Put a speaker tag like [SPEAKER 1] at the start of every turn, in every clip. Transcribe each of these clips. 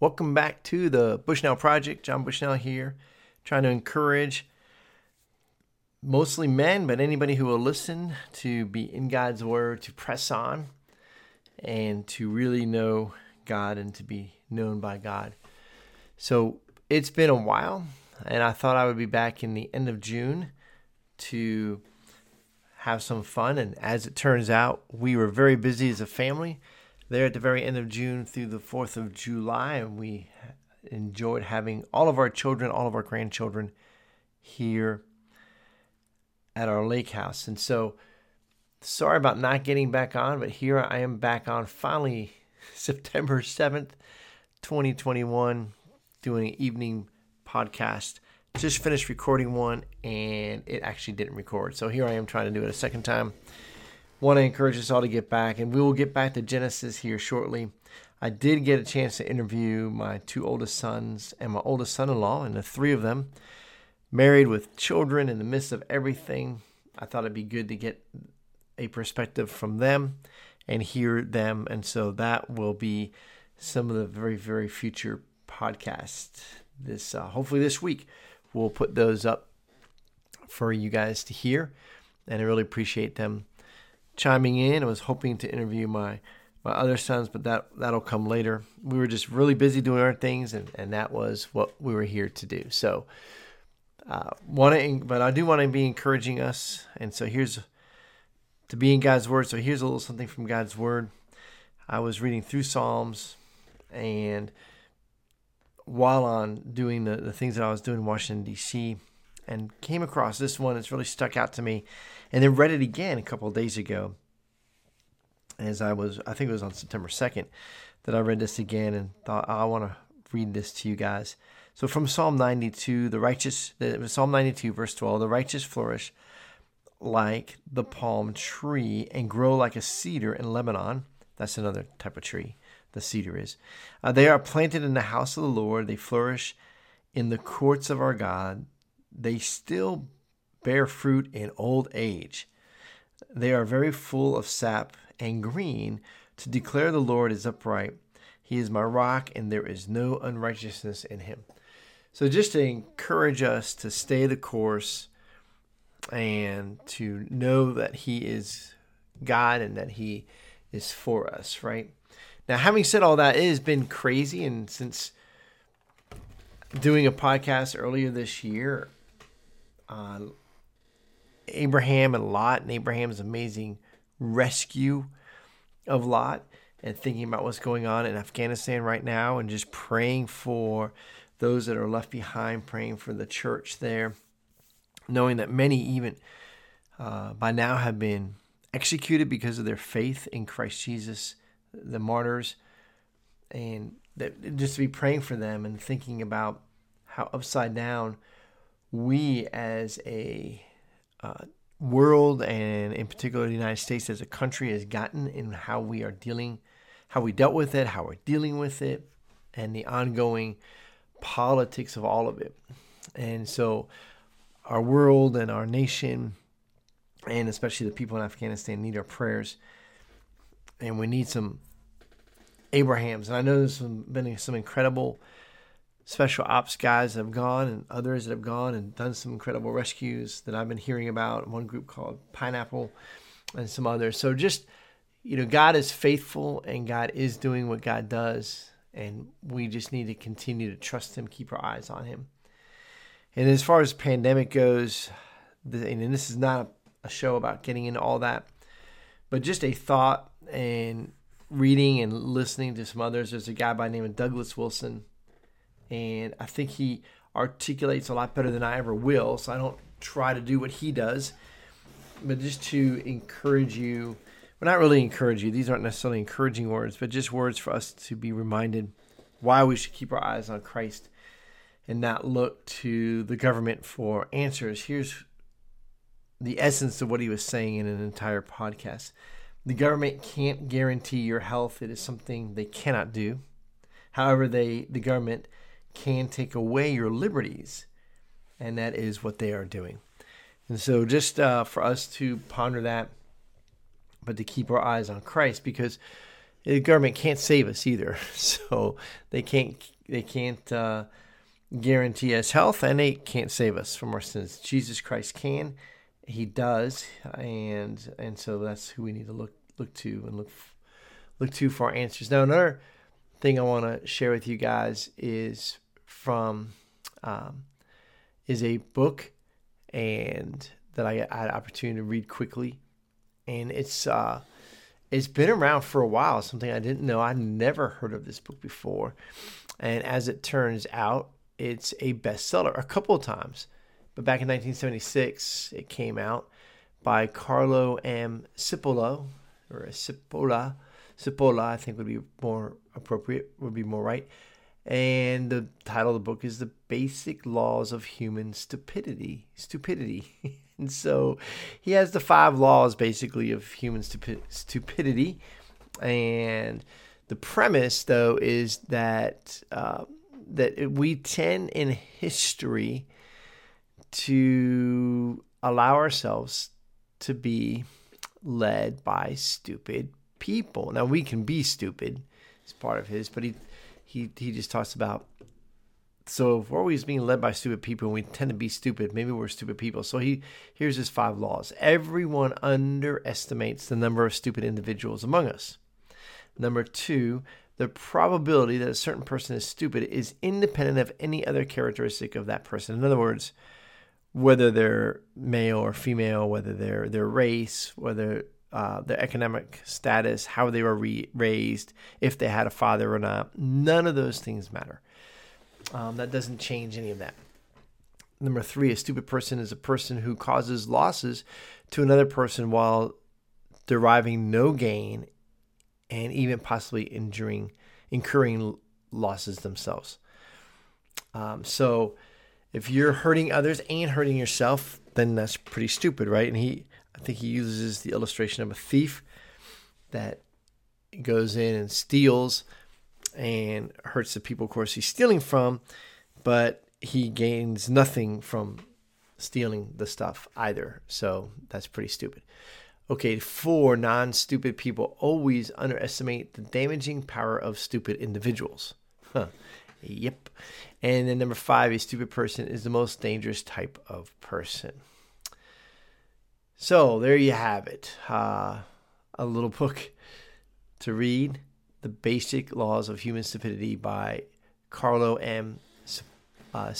[SPEAKER 1] Welcome back to the Bushnell Project. John Bushnell here, trying to encourage mostly men, but anybody who will listen to be in God's Word, to press on, and to really know God and to be known by God. So it's been a while, and I thought I would be back in the end of June to have some fun. And as it turns out, we were very busy as a family there at the very end of June through the 4th of July, and we enjoyed having all of our children, all of our grandchildren here at our lake house. And so, sorry about not getting back on, but here I am back on finally September 7th, 2021, doing an evening podcast. Just finished recording one and it actually didn't record. So here I am trying to do it a second time want to encourage us all to get back, and we will get back to Genesis here shortly. I did get a chance to interview my two oldest sons and my oldest son in law, and the three of them married with children in the midst of everything. I thought it'd be good to get a perspective from them and hear them. And so that will be some of the very, very future podcasts. This uh, hopefully this week we'll put those up for you guys to hear, and I really appreciate them chiming in. I was hoping to interview my my other sons, but that that'll come later. We were just really busy doing our things, and, and that was what we were here to do. So, uh, want to, but I do want to be encouraging us, and so here's to be in God's word. So here's a little something from God's word. I was reading through Psalms, and while on doing the, the things that I was doing in Washington D.C., and came across this one that's really stuck out to me and then read it again a couple of days ago as I was, I think it was on September 2nd that I read this again and thought, oh, I want to read this to you guys. So from Psalm 92, the righteous, Psalm 92, verse 12, the righteous flourish like the palm tree and grow like a cedar in Lebanon. That's another type of tree, the cedar is. Uh, they are planted in the house of the Lord. They flourish in the courts of our God. They still bear fruit in old age. They are very full of sap and green to declare the Lord is upright. He is my rock, and there is no unrighteousness in him. So, just to encourage us to stay the course and to know that He is God and that He is for us, right? Now, having said all that, it has been crazy, and since doing a podcast earlier this year, uh, Abraham and Lot and Abraham's amazing rescue of Lot and thinking about what's going on in Afghanistan right now and just praying for those that are left behind, praying for the church there, knowing that many even uh, by now have been executed because of their faith in Christ Jesus, the martyrs, and that just to be praying for them and thinking about how upside down we as a uh, world and in particular the United States as a country has gotten in how we are dealing, how we dealt with it, how we're dealing with it, and the ongoing politics of all of it. And so our world and our nation and especially the people in Afghanistan need our prayers. And we need some Abrahams. And I know there's been some incredible special ops guys that have gone and others that have gone and done some incredible rescues that I've been hearing about. One group called Pineapple and some others. So just, you know, God is faithful and God is doing what God does. And we just need to continue to trust Him, keep our eyes on Him. And as far as pandemic goes, and this is not a show about getting into all that, but just a thought and reading and listening to some others. There's a guy by the name of Douglas Wilson and I think he articulates a lot better than I ever will. So I don't try to do what he does, but just to encourage you. Well, not really encourage you. These aren't necessarily encouraging words, but just words for us to be reminded why we should keep our eyes on Christ and not look to the government for answers. Here's the essence of what he was saying in an entire podcast. The government can't guarantee your health. It is something they cannot do. However, they the government can take away your liberties. And that is what they are doing. And so, just uh, for us to ponder that, but to keep our eyes on Christ, because the government can't save us either. So they can't they can't uh, guarantee us health, and they can't save us from our sins. Jesus Christ can, He does, and and so that's who we need to look look to and look look to for our answers. Now another thing I want to share with you guys is from um, is a book and that I had opportunity to read quickly, and it's uh, it's been around for a while. Something I didn't know. I'd never heard of this book before, and as it turns out, it's a bestseller a couple of times. But back in 1976, it came out by Carlo M. Cipolla, or Cipolla. Cipolla, I think would be more appropriate, would be more right. And the title of the book is The Basic Laws of Human Stupidity. Stupidity. and so he has the five laws basically of human stupi- stupidity. And the premise, though, is that uh, that we tend in history to allow ourselves to be led by stupid people. Now we can be stupid, it's part of his, but he he he just talks about so if we're always being led by stupid people and we tend to be stupid, maybe we're stupid people. So he here's his five laws. Everyone underestimates the number of stupid individuals among us. Number two, the probability that a certain person is stupid is independent of any other characteristic of that person. In other words, whether they're male or female, whether they're their race, whether uh, their economic status, how they were re- raised, if they had a father or not. None of those things matter. Um, that doesn't change any of that. Number three, a stupid person is a person who causes losses to another person while deriving no gain and even possibly injuring, incurring losses themselves. Um, so if you're hurting others and hurting yourself, then that's pretty stupid, right? And he I think he uses the illustration of a thief that goes in and steals and hurts the people, of course, he's stealing from, but he gains nothing from stealing the stuff either. So that's pretty stupid. Okay, four non stupid people always underestimate the damaging power of stupid individuals. Huh. Yep. And then number five, a stupid person is the most dangerous type of person. So there you have it. Uh, a little book to read The Basic Laws of Human Stupidity by Carlo M. Uh.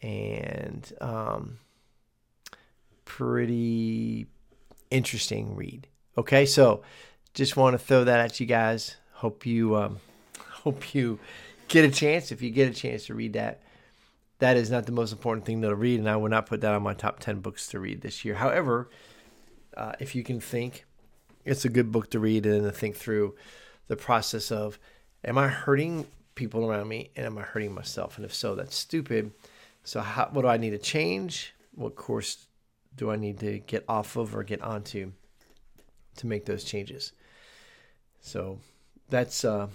[SPEAKER 1] And um, pretty interesting read. Okay, so just want to throw that at you guys. Hope you um, hope you get a chance. If you get a chance to read that, that is not the most important thing to read, and I would not put that on my top 10 books to read this year. However, uh, if you can think, it's a good book to read and to think through the process of am I hurting people around me and am I hurting myself? And if so, that's stupid. So, how, what do I need to change? What course do I need to get off of or get onto to make those changes? So, that's. Uh,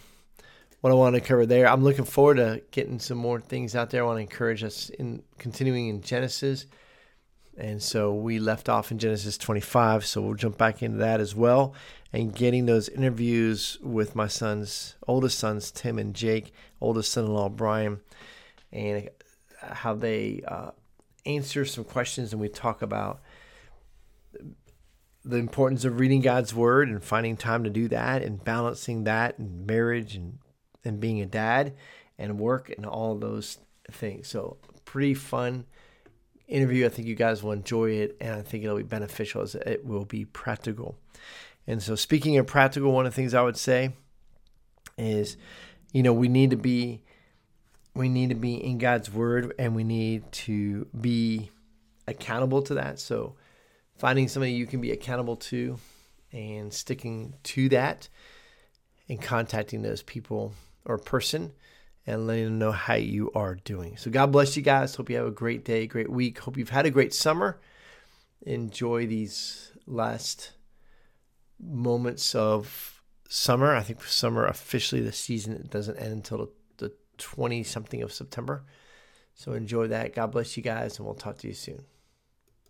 [SPEAKER 1] what I want to cover there. I'm looking forward to getting some more things out there. I want to encourage us in continuing in Genesis. And so we left off in Genesis 25, so we'll jump back into that as well and getting those interviews with my sons, oldest sons, Tim and Jake, oldest son in law, Brian, and how they uh, answer some questions. And we talk about the importance of reading God's word and finding time to do that and balancing that and marriage and and being a dad and work and all those things. So pretty fun interview. I think you guys will enjoy it, and I think it'll be beneficial as it will be practical. And so, speaking of practical, one of the things I would say is, you know, we need to be we need to be in God's word, and we need to be accountable to that. So, finding somebody you can be accountable to, and sticking to that, and contacting those people or person and letting them know how you are doing. So God bless you guys. Hope you have a great day, great week. Hope you've had a great summer. Enjoy these last moments of summer. I think summer officially the season doesn't end until the 20 something of September. So enjoy that. God bless you guys and we'll talk to you soon.